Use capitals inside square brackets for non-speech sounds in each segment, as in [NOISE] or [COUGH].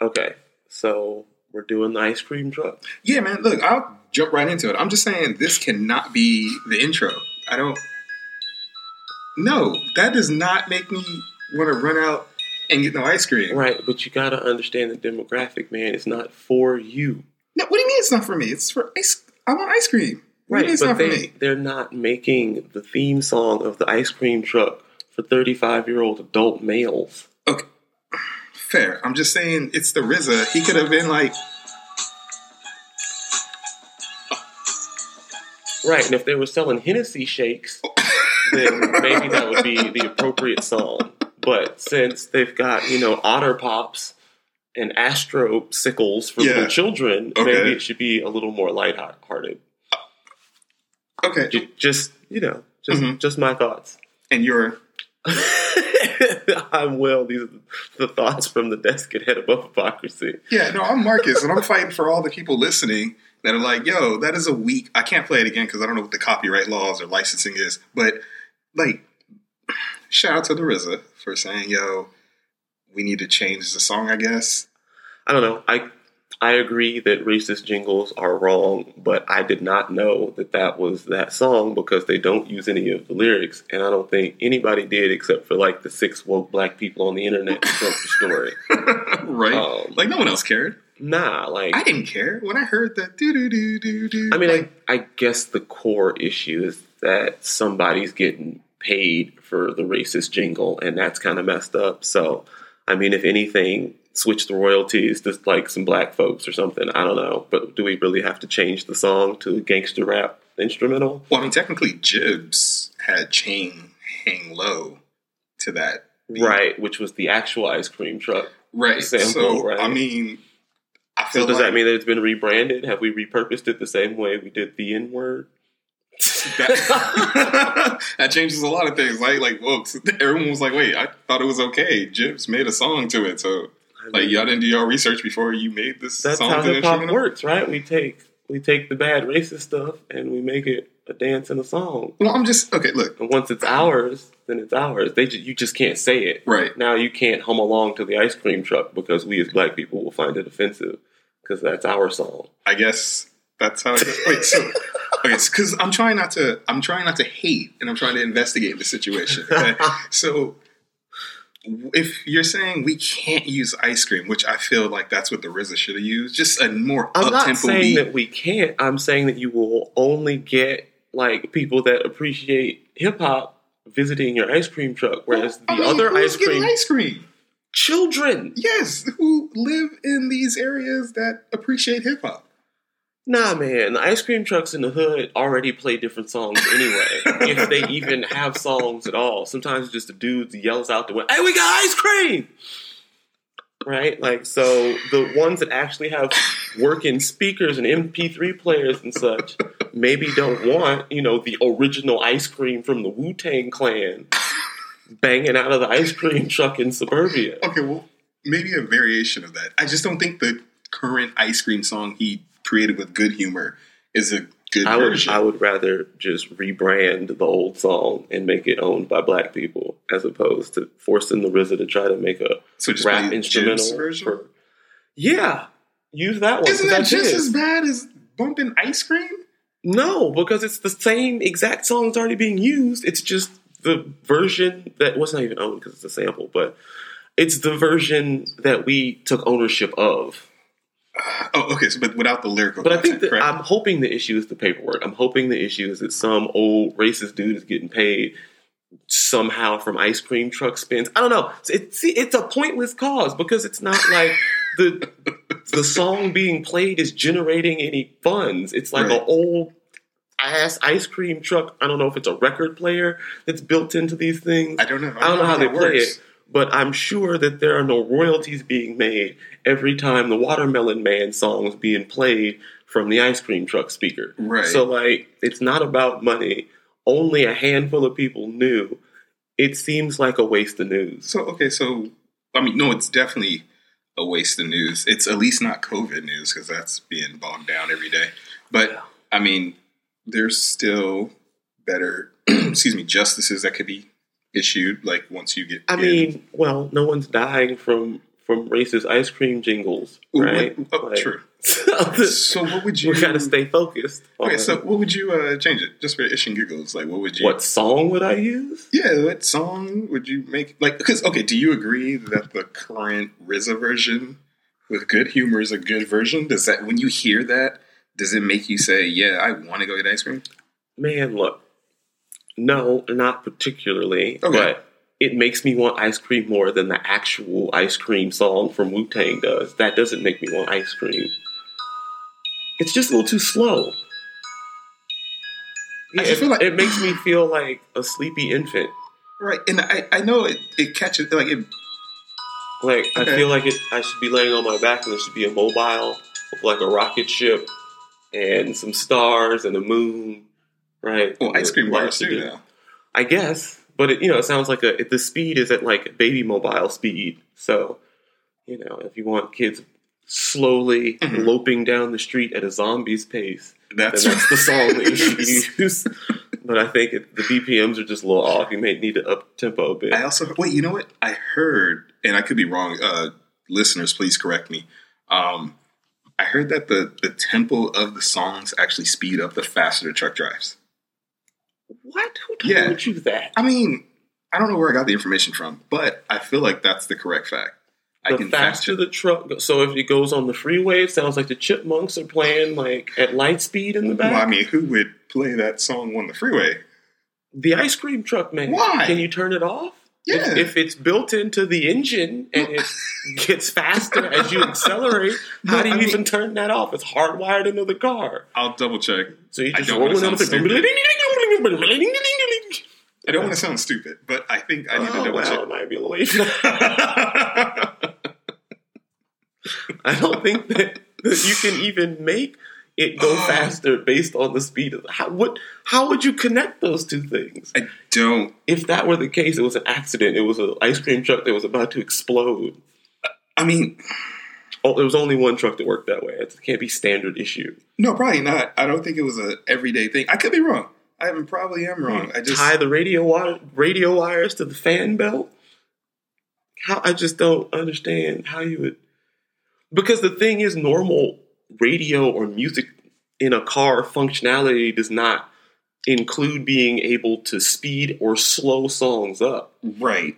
Okay, so we're doing the ice cream truck. Yeah, man. Look, I'll jump right into it. I'm just saying this cannot be the intro. I don't. No, that does not make me want to run out and get no ice cream. Right, but you got to understand the demographic, man. It's not for you. No, what do you mean it's not for me? It's for ice. I want ice cream. What do you mean Right, but they, they're not making the theme song of the ice cream truck for 35 year old adult males. Fair. I'm just saying it's the RZA. He could have been like, Right, and if they were selling Hennessy shakes, then maybe that would be the appropriate song. But since they've got, you know, otter pops and astro sickles for Yeah. little children, Okay. maybe it should be a little more lighthearted. okay, Ju- Just, you know, just Mhm. just my thoughts. and you're [LAUGHS] I'm well. These are the thoughts from the desk at Head Above Hypocrisy. Yeah, no, I'm Marcus, and I'm fighting for all the people listening that are like, yo, that is a weak. I can't play it again because I don't know what the copyright laws or licensing is. But, like, shout out to the RZA for saying, yo, we need to change the song, I guess. I don't know. I I agree that racist jingles are wrong, but I did not know that that was that song because they don't use any of the lyrics, and I don't think anybody did except for like the six woke black people on the internet who broke the story. right? Um, like, no one else cared. Nah, like I didn't care when I heard that. Do do do do do. I mean, like, I, I guess the core issue is that somebody's getting paid for the racist jingle, and that's kind of messed up. So, I mean, if anything, switch the royalties to like some black folks or something. I don't know. But do we really have to change the song to gangster rap instrumental? well, I mean, technically, Jibbs had Chain hang low to that. beat. Right, which was the actual ice cream truck. Right. Sample, so, right? I mean, I feel So does like that mean that it's been rebranded? Have we repurposed it the same way we did the N word? that, [LAUGHS] that changes a lot of things. Like, like, whoa, everyone was like, wait, I thought it was okay. Jibbs made a song to it. So, like, y'all didn't do your research before you made this That's song how hip hop works, right? We take we take the bad racist stuff and we make it a dance and a song. Well, I'm just, okay, look. And once it's ours, then it's ours. They ju- you just can't say it. Right. Now you can't hum along to the ice cream truck because we as black people will find it offensive because that's our song. I guess that's how it goes. Wait, so, [LAUGHS] okay, because I'm trying not to, I'm trying not to hate and I'm trying to investigate the situation. Okay? [LAUGHS] so, if you're saying we can't use ice cream, which I feel like that's what the RZA should have used, just a more I'm not saying beat. that we can't. I'm saying that you will only get like people that appreciate hip hop visiting your ice cream truck, whereas the I mean, other who's ice cream ice cream. children. Yes, who live in these areas that appreciate hip hop. Nah, man, the ice cream trucks in the hood already play different songs anyway. [LAUGHS] if they even have songs at all, sometimes it's just the dude yells out the window, "Hey, we got ice cream!" Right, like so. The ones that actually have working speakers and MP3 players and such maybe don't want you know the original ice cream from the Wu Tang Clan banging out of the ice cream truck in suburbia. Okay, well, maybe a variation of that. I just don't think the current ice cream song he created with good humor is a good I would version. I would rather just rebrand the old song and make it owned by black people as opposed to forcing the RZA to try to make a so just rap instrumental. version. For, yeah, use that one. Isn't that just as bad as bumping ice cream? No, because it's the same exact song that's already being used. It's just the version that was not even owned because it's a sample, but it's the version that we took ownership of. Oh, okay. So, but without the lyrical. But I think that? I'm hoping the issue is the paperwork. I'm hoping the issue is that some old racist dude is getting paid somehow from ice cream truck spins. I don't know. It's it's a pointless cause because it's not like the [LAUGHS] the song being played is generating any funds. It's like Right. an old ass ice cream truck. I don't know if it's a record player that's built into these things. I don't know. I don't know how they that play it, but I'm sure that there are no royalties being made every time the Watermelon Man song is being played from the ice cream truck speaker. Right. So, like, it's not about money. Only a handful of people knew. It seems like a waste of news. So okay, so I mean, no, it's definitely a waste of news. It's at least not COVID news because that's being bogged down every day. But I mean, there's still better, [CLEARS THROAT] excuse me, justices that could be issued. Like once you get, I in. mean, well, no one's dying from from racist ice cream jingles, Ooh, right? what- oh, Like- true. [LAUGHS] so what would you? we gotta stay focused. Okay, on so what would you uh, change it just for ish and giggles? Like, what would you? what song would I use? Yeah, what song would you make? Like, because okay, do you agree that the current RZA version with good humor is a good version? Does that when you hear that, does it make you say, "Yeah, I want to go get ice cream"? Man, look, no, not particularly, Okay. but it makes me want ice cream more than the actual ice cream song from Wu Tang does. That doesn't make me want ice cream. It's just a little too slow. I Yeah, just it, feel like- it makes me feel like a sleepy infant. Right, and I, I know it, it catches like it. Like I feel like it. I should be laying on my back, and there should be a mobile with like a rocket ship and some stars and a moon, right? Well, ice cream bars too. Now. I guess, but it, you know, it sounds like a. The speed is at like baby mobile speed, so you know, if you want kids slowly Mhm. loping down the street at a zombie's pace, That's, that's the song that you should [LAUGHS] use. But I think it, the BPMs are just a little off. You may need to up tempo a bit. I also wait. You know what? I heard, and I could be wrong. Uh, listeners, please correct me. Um, I heard that the the tempo of the songs actually speed up the faster the truck drives. What? Who told Yeah. you that? I mean, I don't know where I got the information from, but I feel like that's the correct fact. I the can fact faster check. the truck. So if it goes on the freeway, it sounds like the chipmunks are playing like at light speed in the back. Well, I mean, who would play that song on the freeway? the ice cream truck man. Why? Can you turn it off? Yeah. If, if it's built into the engine and it [LAUGHS] gets faster as you accelerate, how No, do you I mean- even turn that off? It's hardwired into the car. I'll double check. So you just roll another sound thing. [LAUGHS] I don't want to sound stupid, but I think I need to Oh, double well, it might be a little late. [LAUGHS] I don't think that, that you can even make it go Oh. faster based on the speed of how what how would you connect those two things? I don't. If that were the case, it was an accident. It was an ice cream truck that was about to explode. I mean, Oh, there was only one truck that worked that way. It can't be standard issue. no, probably not. I don't think it was an everyday thing. I could be wrong. I probably am hmm. wrong. I just tie the radio wire, radio wires to the fan belt. How I just don't understand how you would. Because the thing is, normal radio or music in a car functionality does not include being able to speed or slow songs up. right.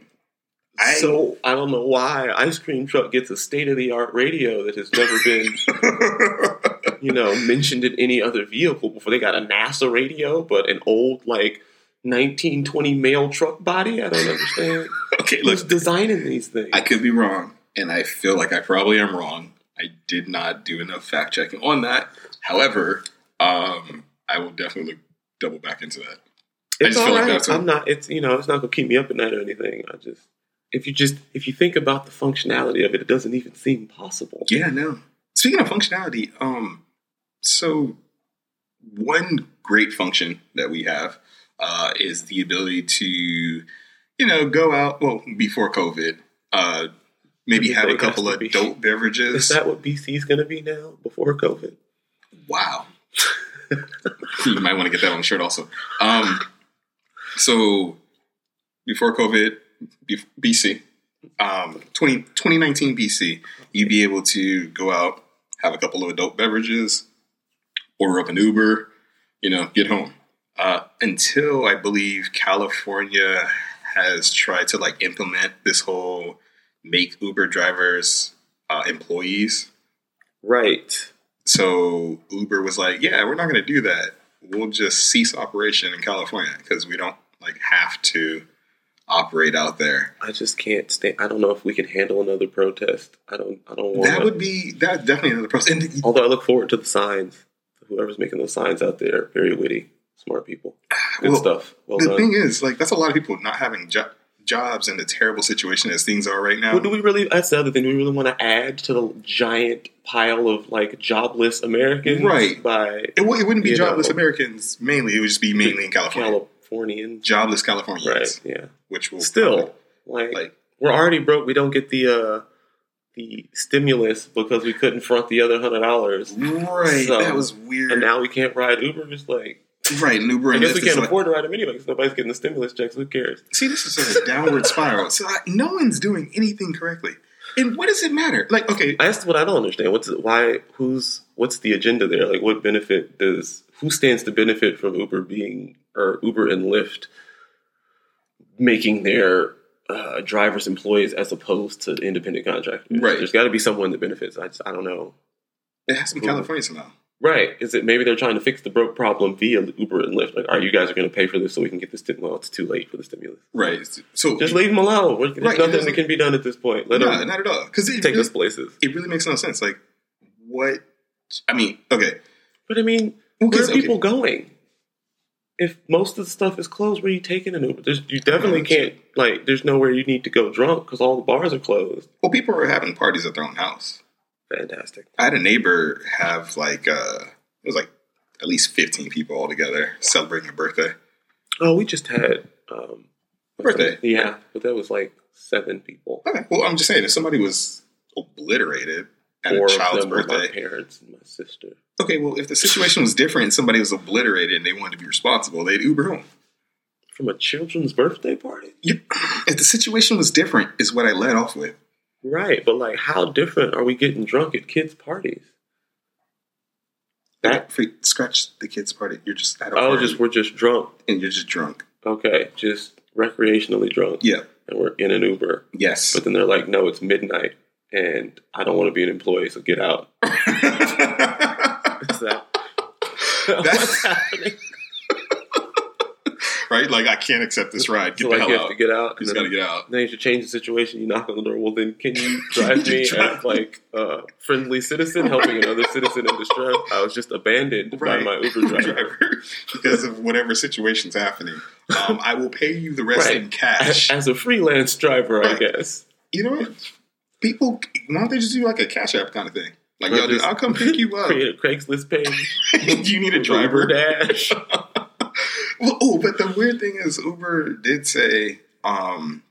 I, so I don't know why Ice Cream Truck gets a state of the art radio that has never been, [LAUGHS] you know, mentioned in any other vehicle before. They got a NASA radio, but an old like 1920 mail truck body. I don't understand. [LAUGHS] okay, Who's look, designing these things? I could be wrong, and I feel like I probably am wrong. I did not do enough fact checking on that. However, um, I will definitely double back into that. I it's just all feel like right. that's a- I'm not. It's you know, it's not gonna keep me up at night or anything. I just if you just if you think about the functionality of it, it doesn't even seem possible. Yeah, no. Speaking of functionality, um, so one great function that we have uh, is the ability to, you know, go out. Well, before COVID, uh, maybe have a couple of dope beverages. Is that what BC is gonna be now before COVID? Wow. [LAUGHS] you might want to get that on the shirt also. Um, so before COVID, BC, um, 20, 2019 BC, you'd be able to go out, have a couple of adult beverages, order up an Uber, you know, get home. Uh, until I believe California has tried to like implement this whole make Uber drivers uh, employees. Right. So Uber was like, "Yeah, we're not going to do that. We'll just cease operation in California because we don't like have to operate out there." I just can't stay. I don't know if we can handle another protest. I don't. I don't want. That would be that definitely another protest. And Although I look forward to the signs. Whoever's making those signs out there, very witty, smart people. Good Well, stuff. Well the done. thing is, like, that's a lot of people not having jo- jobs in the terrible situation as things are right now. Well, do we really? That's the other thing. Do we really want to add to the giant pile of like jobless Americans? Right. By it, w- it wouldn't be jobless know. Americans mainly. It would just be mainly in California. Californians. Jobless Californians, Right. Yeah. which will Still, like, like we're already broke. We don't get the uh the stimulus because we couldn't front the other hundred dollars, right. So- that was weird. and now we can't ride Uber. It's like right, and Uber I and guess Lyft we can't like- afford to ride them anyway because nobody's getting the stimulus checks. Who cares? See, this is a downward spiral. So I, no one's doing anything correctly. And what does it matter? Like, okay, That's what I don't understand. What's why? Who's what's the agenda there? Like, what benefit does who stands to benefit from Uber being or Uber and Lyft making their uh, drivers employees as opposed to independent contractors? Right. There's got to be someone that benefits. I just, I don't know. it has to be California somehow. Right? Is it maybe they're trying to fix the broke problem via Uber and Lyft? Like, all right, you guys are going to pay for this so we can get this. Sti- well, it's too late for the stimulus. Right. So Just leave them alone. There's Right, nothing that can be done at this point. Let them not at all. Because take really- us places. it really makes no sense. Like, what? I mean, okay. But I mean, Well, where are people going? If most of the stuff is closed, where are you taking an Uber? There's, you definitely can't like. There's nowhere you need to go drunk because all the bars are closed. Well, people are having parties at their own house. Fantastic. I had a neighbor have like uh it was like at least fifteen people all together celebrating a birthday. Oh, we just had um, Birthday. Yeah, but that was like seven people. Okay. Well, I'm just saying if somebody was obliterated at Four a child's birthday. my parents and my sister. Okay, well if the situation was different and somebody was obliterated and they wanted to be responsible, they'd Uber home. From a children's birthday party? If the situation was different, is what I led off with. Right, but like, how different are we getting drunk at kids' parties? That For, scratch the kids' party. You're just at a oh, party just we're just drunk. and you're just drunk. Okay, just recreationally drunk, Yeah. and we're in an Uber. Yes. But then they're like, no, it's midnight, and I don't want to be an employee, so get out. [LAUGHS] Is that what's happening? [LAUGHS] right? Like I can't accept this ride. Get So the like hell you have out. to get out. You just gotta get out. then you should change the situation. You knock on the door. Well, then can you [LAUGHS] drive me Drive. as like a friendly citizen helping another citizen in distress? I was just abandoned Right. by my Uber driver. driver because of whatever situation's happening. Um, I will pay you the rest Right. in cash. As a freelance driver, I guess. you know what? People, why don't they just do like a cash app kind of thing? Like, yo, dude, I'll come pick you [LAUGHS] up. Create a Craigslist page. [LAUGHS] you need a driver. [LAUGHS] Dash. Well, oh, but the weird thing is, Uber did say um,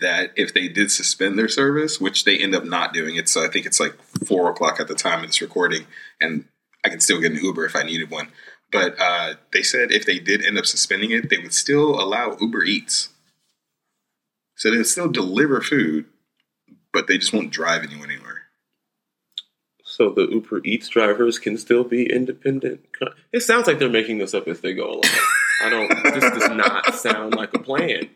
that if they did suspend their service, which they end up not doing, it's I think it's like four o'clock at the time of this recording, and I can still get an Uber if I needed one. But uh, they said if they did end up suspending it, they would still allow Uber Eats, so they would still deliver food, but they just won't drive anyone anywhere. So the Uber Eats drivers can still be independent. It sounds like they're making this up as they go along. I don't. This does not sound like a plan.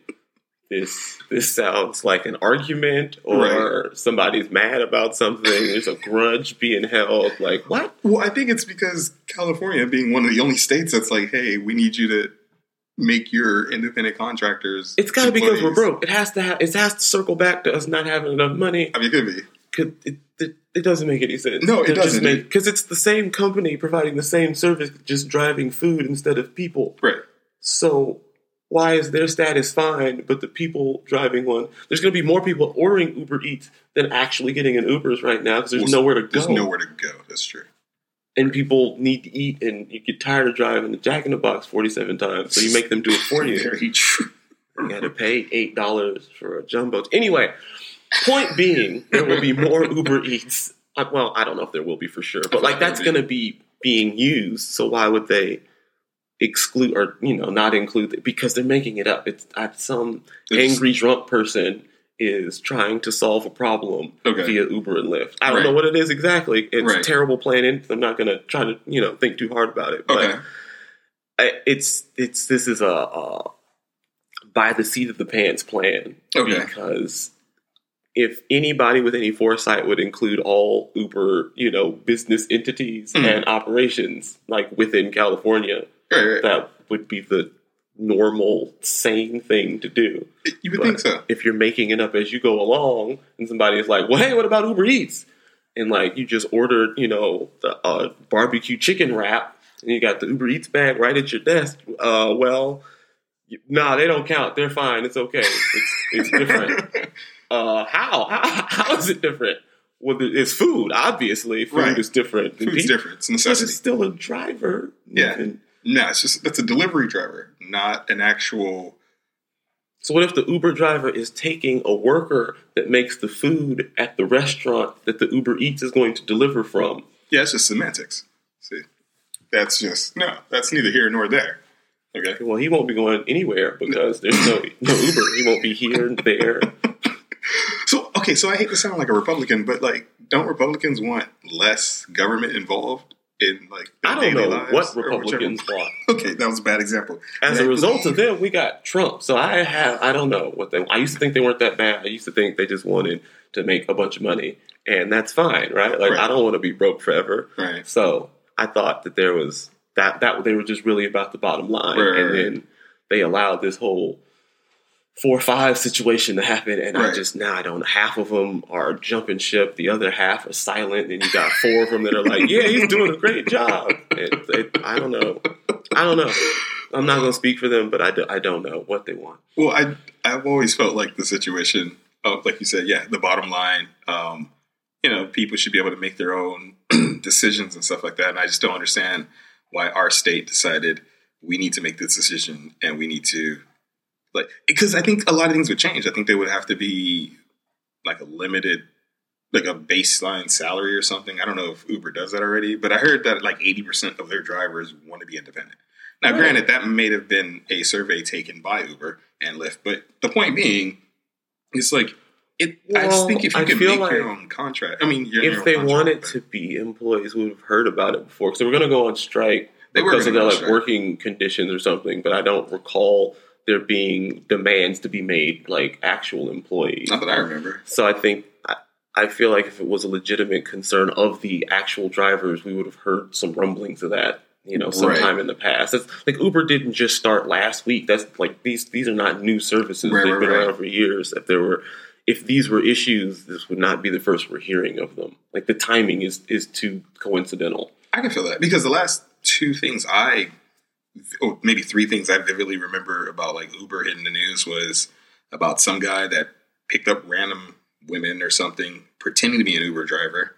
This this sounds like an argument, or somebody's mad about something. There's a grudge being held. Like what? Well, I think it's because California being one of the only states that's like, hey, we need you to make your independent contractors. It's got to be because we're broke. It has to. Ha- it has to circle back to us not having enough money. I mean, it could be. Could, it, it, it doesn't make any sense. No, it doesn't. Because it's the same company providing the same service, just driving food instead of people. Right. So why is their status fine, but the people driving one? There's going to be more people ordering Uber Eats than actually getting in Ubers right now because there's Well, nowhere to go, There's nowhere to go. That's true. And people need to eat, and you get tired of driving the Jack in the Box 47 times, so you make them do it for you. Very true. You got to pay eight dollars for a jumbo. Anyway, point being, there will be more [LAUGHS] Uber Eats. Well, I don't know if there will be for sure, but like that's going to be being used. So why would they exclude or you know not include it? Because they're making it up. It's uh, some angry drunk person is trying to solve a problem Okay. via Uber and Lyft. I don't Right. know what it is exactly. It's Right. terrible planning. I'm not going to try to you know think too hard about it. But Okay. I- it's it's this is a, a by the seat of the pants plan Okay. because if anybody with any foresight would include all Uber, you know, business entities Mhm. and operations like within California, right. that would be the normal, sane thing to do. You would But think so. If you're making it up as you go along, and somebody is like, "Well, hey, what about Uber Eats?" and like you just ordered, you know, the uh, barbecue chicken wrap, and you got the Uber Eats bag right at your desk. Uh, well, you- nah, they don't count. They're fine. It's okay. It's it's different. [LAUGHS] uh, how? [LAUGHS] how? How is it different? Well, it's food. Obviously, food Right. is different. Food's people. different. It's a But it's still a driver. Yeah. And No, it's just that's a delivery driver, not an actual. So what if the Uber driver is taking a worker that makes the food at the restaurant that the Uber Eats is going to deliver from? Yeah, it's just semantics. See, that's just no. That's neither here nor there. Okay. Well, he won't be going anywhere because there's no no Uber. He won't be here and there. [LAUGHS] So okay, okay, so I hate to sound like a Republican, but like, don't Republicans want less government involved in like I don't know what Republicans want. [LAUGHS] Okay, that was a bad example. As a result of them, we got Trump. So I have I don't know what they. I used to think they weren't that bad. I used to think they just wanted to make a bunch of money, and that's fine, right? Like Right. I don't want to be broke forever. right, So I thought that there was that that they were just really about the bottom line, Right, and then they allowed this whole four or five situation to happen, and I just now I don't. Half of them are jumping ship, the other half are silent, and you got four of them that are like, "Yeah, he's doing a great job." It, it, I don't know. I don't know. I'm not going to speak for them, but I, do, I don't know what they want. Well, I I've always felt like the situation of like you said, yeah, the bottom line. Um, you know, people should be able to make their own [CLEARS THROAT] decisions and stuff like that. And I just don't understand why our state decided we need to make this decision and we need to like because I think a lot of things would change. I think there would have to be like a limited like a baseline salary or something. I don't know if Uber does that already, but I heard that like 80% of their drivers want to be independent. Now, Right. granted, that may have been a survey taken by Uber and Lyft, but the point being, it's like it. I just think if you I can feel make your own contract, I mean, If they contract, wanted but- to be employees, would have heard about it before. Because they were going to go on strike They were because of their like strike. working conditions or something. But I don't recall there being demands to be made like actual employees. not that I remember. So I think I, I feel like if it was a legitimate concern of the actual drivers, we would have heard some rumblings of that. You know, sometime Right. in the past. That's like Uber didn't just start last week. That's like these these are not new services. Right, They've right, been around for years. If there were if these were issues, this would not be the first we're hearing of them. Like the timing is is too coincidental. I can feel that because the last two things I, or maybe three things I vividly remember about like Uber hitting the news was about some guy that picked up random women or something pretending to be an Uber driver.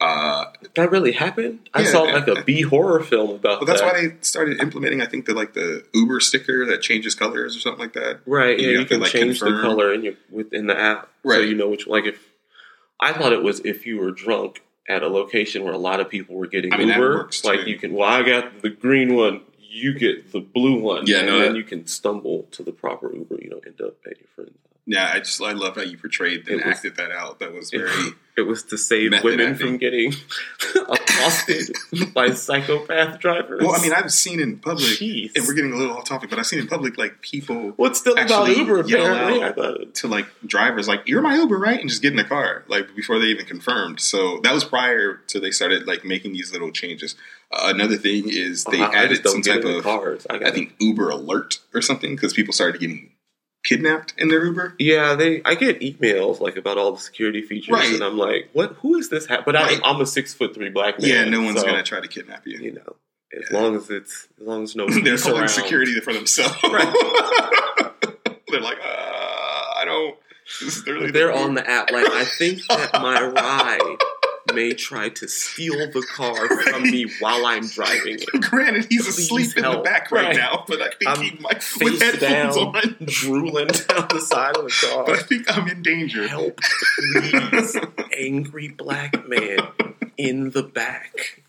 Uh, That really happened. I Yeah, saw like a B horror film about well, that's that. why they started implementing. I think the like the Uber sticker that changes colors or something like that. Right. You Yeah, you to, can like, change the confirm. color in your within the app, so you know which. Like if I thought it was if you were drunk at a location where a lot of people were getting I mean, Uber, like too. you can. Well, I got the green one. You get the blue one. Yeah, and no, then that- you can stumble to the proper Uber. You know, end up uh, at your friend's. Yeah, I just I love how you portrayed and It was- acted that out. That was It, very [LAUGHS] it was to save women acting. from getting [LAUGHS] accosted by psychopath drivers. well. I mean, I've seen in public, Jeez. and we're getting a little off topic, but I've seen in public like people what's still about Uber? Apparently. I thought. to like drivers like you're my Uber right and just get in the car like before they even confirmed. So that was prior to they started like making these little changes. Uh, another thing is they I, I added some type of cars. I, I think Uber alert or something because people started getting kidnapped in their Uber. Yeah, they. I get emails like about all the security features, Right. and I'm like, "What? Who is this?" Ha-? But Right. I, I'm a six foot three black man. yeah, no one's so, gonna try to kidnap you. You know, as Yeah. long as it's as long as no [CLEARS THROAT] They're calling around. security for themselves. [LAUGHS] Right. [LAUGHS] They're like, uh, I don't. This is really They're on the app. Like, I think that my [LAUGHS] ride may try to steal the car from me while I'm driving it. Granted, he's Please asleep in the back right, Right. now, but I think I'm he might Face with headphones down, on. drooling down the side of the car. But I think I'm in danger. Help, please! Angry black man in the back.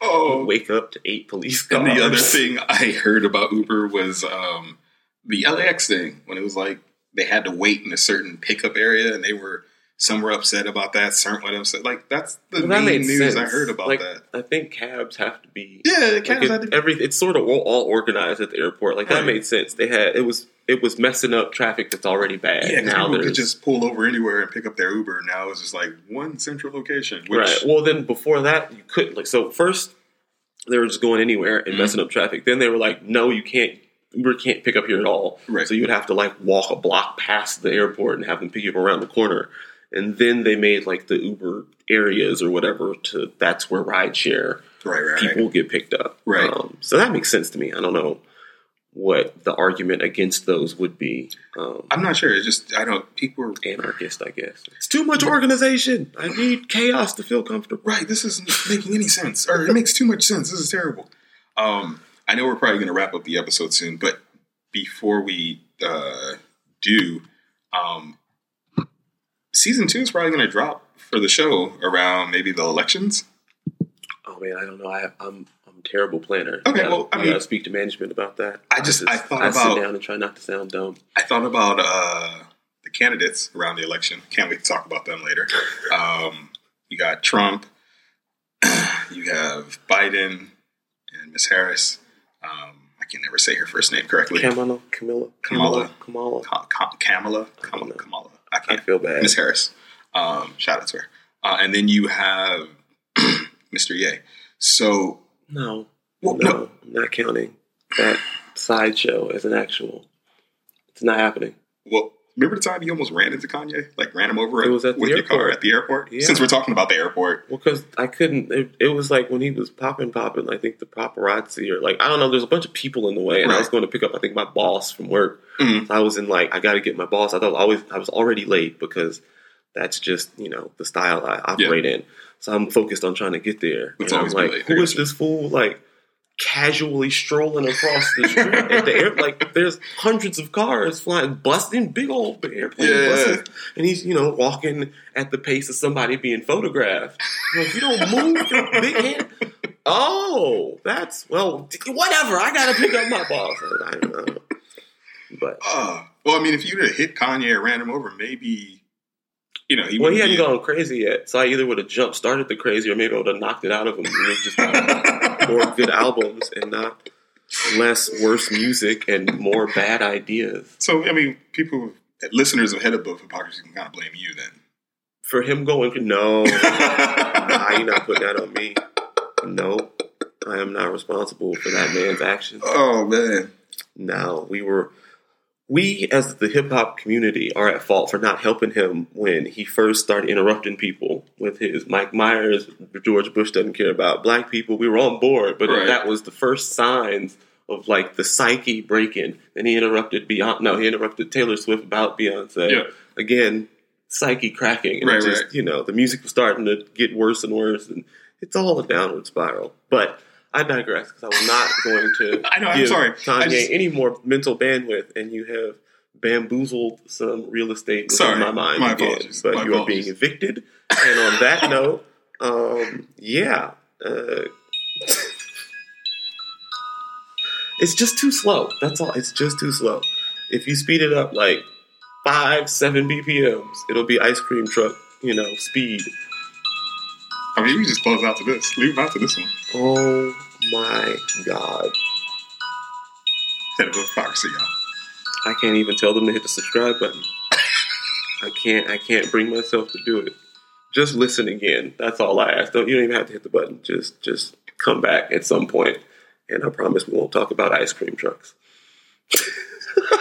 Oh, Wake up to eight police cars. And the other thing I heard about Uber was um, the LAX thing when it was like they had to wait in a certain pickup area, and they were some were upset about that, some were upset. Like that's the Well, that main news I heard about Like, that. I think cabs have to be Yeah, the like cabs it, had to. every it's sort of all, all organized at the airport. Like that Right. made sense. They had it was it was messing up traffic that's already bad. Yeah, now people could just pull over anywhere and pick up their Uber. Now it's just like one central location. Which, right. Well, then before that you couldn't like so first they were just going anywhere and Mhm. messing up traffic. Then they were like, no, you can't. Uber can't pick up here at all. Right. So you would have to like walk a block past the airport and have them pick you up around the corner. And then they made like the Uber areas or whatever to that's where rideshare right, right, right. people get picked up. Right. Um, so that makes sense to me. I don't know what the argument against those would be. Um, I'm not sure. It's just I don't. People are anarchist, I guess. It's too much organization. I need chaos to feel comfortable. right. This isn't making any sense, or it makes too much sense. This is terrible. Um, I know we're probably going to wrap up the episode soon, but before we uh, do, um, season two is probably going to drop for the show around maybe the elections. Oh man, I don't know. I have, I'm I'm a terrible planner. Okay, gotta- well, I mean- gotta speak to management about that. I just- I thought I about- sit down and try not to sound dumb. I thought about uh, the candidates around the election. Can't wait to talk about them later. [LAUGHS] Um, you got Trump. [CLEARS THROAT] you have Biden and Miss Harris. Um, I can never say her first name correctly. Kamala, Kamala. Kamala. Ka- Ka- Kamala, Kamala. Kamala. I I can't. feel bad. Miss Harris. Um, shout out to her. Uh, and then you have [CLEARS THROAT] Mr. Ye. So, No, well, no, no, I'm not counting that sideshow as an actual. It's not happening. well, remember the time you almost ran into Kanye? Like ran him over It was at the with your car at the airport? Yeah. Since we're talking about the airport. Well, because I couldn't. It, it was like when he was popping, popping. I think the paparazzi or like I don't know. There's a bunch of people in the way, and I was going to pick up. I think my boss from work. Mhm. So I was in like I got to get my boss. I thought always I was already late because that's just you know the style I operate in. So I'm focused on trying to get there. It's and I'm like, late. who is this fool like casually strolling across the street at the air? Like there's hundreds of cars flying, busting big old airplane Yeah. buses, and he's you know walking at the pace of somebody being photographed. You you don't move, your big hand. Oh, that's well, whatever. I gotta pick up my boss. I don't know. But Uh, well, I mean, if you'd have hit Kanye and ran him over, maybe, you know, he well, he hadn't gone crazy yet, so I either would have jump started the crazy, or maybe I would have knocked it out of him. [LAUGHS] And we'd just have more good albums and not less worse music and more bad ideas. So, I mean, people, listeners of Head Above Hypocrisy can kind of blame you then. For him going, no, [LAUGHS] nah, you're not putting that on me. No, I am not responsible for that man's actions. oh, man. No, we were. We, as the hip hop community, are at fault for not helping him when he first started interrupting people with his Mike Myers, George Bush doesn't care about black people. We were on board, but Right. that was the first signs of like the psyche breaking. Then he interrupted Beyonce. No, he interrupted Taylor Swift about Beyonce. Yeah. Again, psyche cracking. And it Right, just, right. You know, the music was starting to get worse and worse, and it's all a downward spiral. But I digress because I was not going to [LAUGHS] I know, I'm give sorry. I Kanye just- any more mental bandwidth, and you have bamboozled some real estate within Sorry, my mind my again. apologies, But my you are apologies. being evicted. And on that [LAUGHS] note, um, yeah, uh, it's just too slow. That's all. It's just too slow. If you speed it up like five, seven BPMs, it'll be ice cream truck, you know, speed. I mean, you can just close out to this. Leave out to this one. Oh my god. Head Above Hypocrisy, y'all. I can't even tell them to hit the subscribe button. [LAUGHS] I can't. I can't bring myself to do it. Just listen again. That's all I ask. Don't you don't even have to hit the button. Just just come back at some point, and I promise we won't talk about ice cream trucks. [LAUGHS]